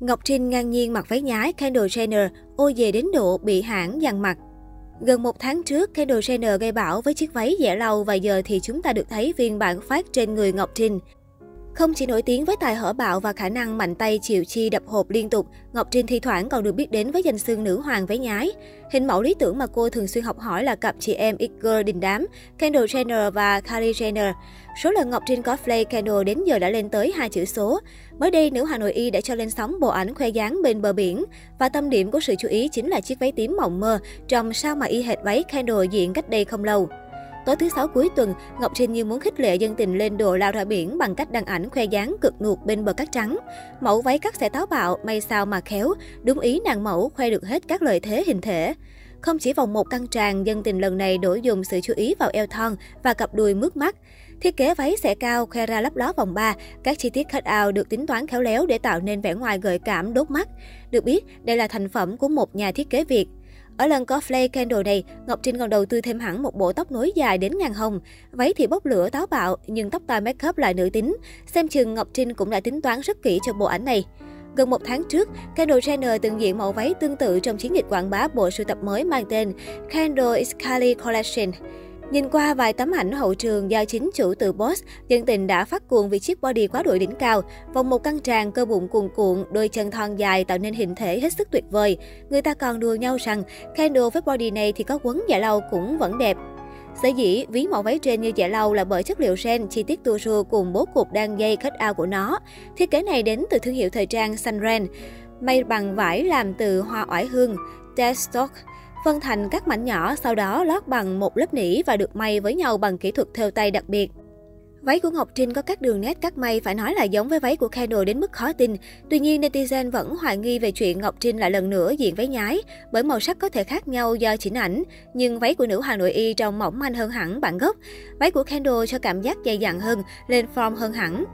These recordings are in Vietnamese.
Ngọc Trinh ngang nhiên mặc váy nhái Kendall Jenner, ô về đến độ bị hãng dằn mặt. Gần một tháng trước, Kendall Jenner gây bão với chiếc váy dẻ lau và giờ thì chúng ta được thấy phiên bản phát trên người Ngọc Trinh. Không chỉ nổi tiếng với tài hở bạo và khả năng mạnh tay chịu chi đập hộp liên tục, Ngọc Trinh thi thoảng còn được biết đến với danh xưng nữ hoàng váy nhái. Hình mẫu lý tưởng mà cô thường xuyên học hỏi là cặp chị em It-girl đình đám, Kendall Jenner và Kylie Jenner. Số lần Ngọc Trinh có play Kendall đến giờ đã lên tới hai chữ số. Mới đây, nữ Hà Nội Y đã cho lên sóng bộ ảnh khoe dáng bên bờ biển. Và tâm điểm của sự chú ý chính là chiếc váy tím mộng mơ, trong sao mà y hệt váy Kendall diện cách đây không lâu. Tối thứ sáu cuối tuần, Ngọc Trinh như muốn khích lệ dân tình lên đồ lao ra biển bằng cách đăng ảnh khoe dáng cực nuột bên bờ cát trắng. Mẫu váy cắt sẽ táo bạo, may sao mà khéo, đúng ý nàng mẫu khoe được hết các lợi thế hình thể. Không chỉ vòng một căng tràn, dân tình lần này đổ dùng sự chú ý vào eo thon và cặp đùi mướt mắt. Thiết kế váy sẽ cao, khoe ra lấp ló vòng 3, các chi tiết cut out được tính toán khéo léo để tạo nên vẻ ngoài gợi cảm đốt mắt. Được biết, đây là thành phẩm của một nhà thiết kế Việt. Ở lần cosplay Kendall này, Ngọc Trinh còn đầu tư thêm hẳn một bộ tóc nối dài đến ngàn hồng. Váy thì bốc lửa táo bạo, nhưng tóc tai make up lại nữ tính. Xem chừng Ngọc Trinh cũng đã tính toán rất kỹ cho bộ ảnh này. Gần một tháng trước, Kendall Jenner từng diện mẫu váy tương tự trong chiến dịch quảng bá bộ sưu tập mới mang tên Kendall Scully Collection. Nhìn qua vài tấm ảnh hậu trường do chính chủ từ Boss, dân tình đã phát cuồng vì chiếc body quá đội đỉnh cao. Vòng một căng tràn, cơ bụng cuồn cuộn, đôi chân thon dài tạo nên hình thể hết sức tuyệt vời. Người ta còn đùa nhau rằng, Kendall với body này thì có quấn dạ lâu cũng vẫn đẹp. Sở dĩ ví mẫu váy trên như dạ lâu là bởi chất liệu ren, chi tiết tua rua cùng bố cục đan dây cut out của nó. Thiết kế này đến từ thương hiệu thời trang Sunren, may bằng vải làm từ hoa oải hương, Deathstock phân thành các mảnh nhỏ, sau đó lót bằng một lớp nỉ và được may với nhau bằng kỹ thuật thêu tay đặc biệt. Váy của Ngọc Trinh có các đường nét cắt may phải nói là giống với váy của Kendall đến mức khó tin. Tuy nhiên, netizen vẫn hoài nghi về chuyện Ngọc Trinh lại lần nữa diện váy nhái, bởi màu sắc có thể khác nhau do chỉnh ảnh. Nhưng váy của nữ hoàng Nội Y trông mỏng manh hơn hẳn bản gốc. Váy của Kendall cho cảm giác dày dặn hơn, lên form hơn hẳn.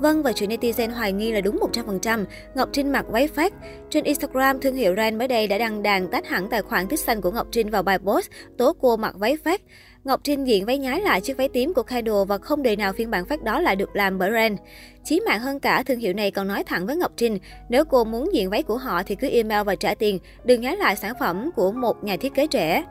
Vâng, và chuyện netizen hoài nghi là đúng 100%. Ngọc Trinh mặc váy phát. Trên Instagram, thương hiệu Ren mới đây đã đăng đàn tách hẳn tài khoản thích xanh của Ngọc Trinh vào bài post tố cô mặc váy phát. Ngọc Trinh diện váy nhái lại chiếc váy tím của Kaido và không đời nào phiên bản phát đó lại được làm bởi Ren. Chí mạng hơn cả, thương hiệu này còn nói thẳng với Ngọc Trinh, nếu cô muốn diện váy của họ thì cứ email và trả tiền, đừng nhái lại sản phẩm của một nhà thiết kế trẻ.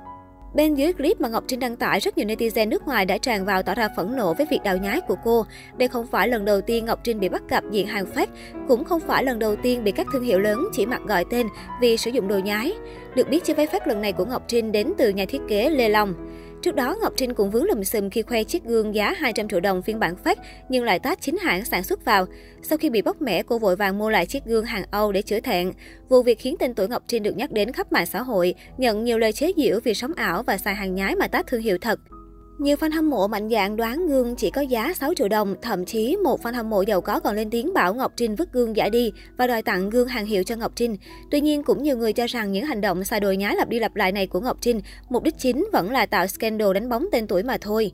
Bên dưới clip mà Ngọc Trinh đăng tải, rất nhiều netizen nước ngoài đã tràn vào tỏ ra phẫn nộ với việc đào nhái của cô. Đây không phải lần đầu tiên Ngọc Trinh bị bắt gặp diện hàng fake, cũng không phải lần đầu tiên bị các thương hiệu lớn chỉ mặt gọi tên vì sử dụng đồ nhái. Được biết chiếc váy phát lần này của Ngọc Trinh đến từ nhà thiết kế Lê Long. Trước đó, Ngọc Trinh cũng vướng lùm xùm khi khoe chiếc gương giá 200 triệu đồng phiên bản fake nhưng lại tát chính hãng sản xuất vào. Sau khi bị bóc mẻ, cô vội vàng mua lại chiếc gương hàng Âu để chữa thẹn. Vụ việc khiến tên tuổi Ngọc Trinh được nhắc đến khắp mạng xã hội, nhận nhiều lời chế giễu vì sống ảo và xài hàng nhái mà tát thương hiệu thật. Nhiều fan hâm mộ mạnh dạn đoán gương chỉ có giá 6 triệu đồng, thậm chí một fan hâm mộ giàu có còn lên tiếng bảo Ngọc Trinh vứt gương giả đi và đòi tặng gương hàng hiệu cho Ngọc Trinh. Tuy nhiên, cũng nhiều người cho rằng những hành động xài đồ nhái lặp đi lặp lại này của Ngọc Trinh, mục đích chính vẫn là tạo scandal đánh bóng tên tuổi mà thôi.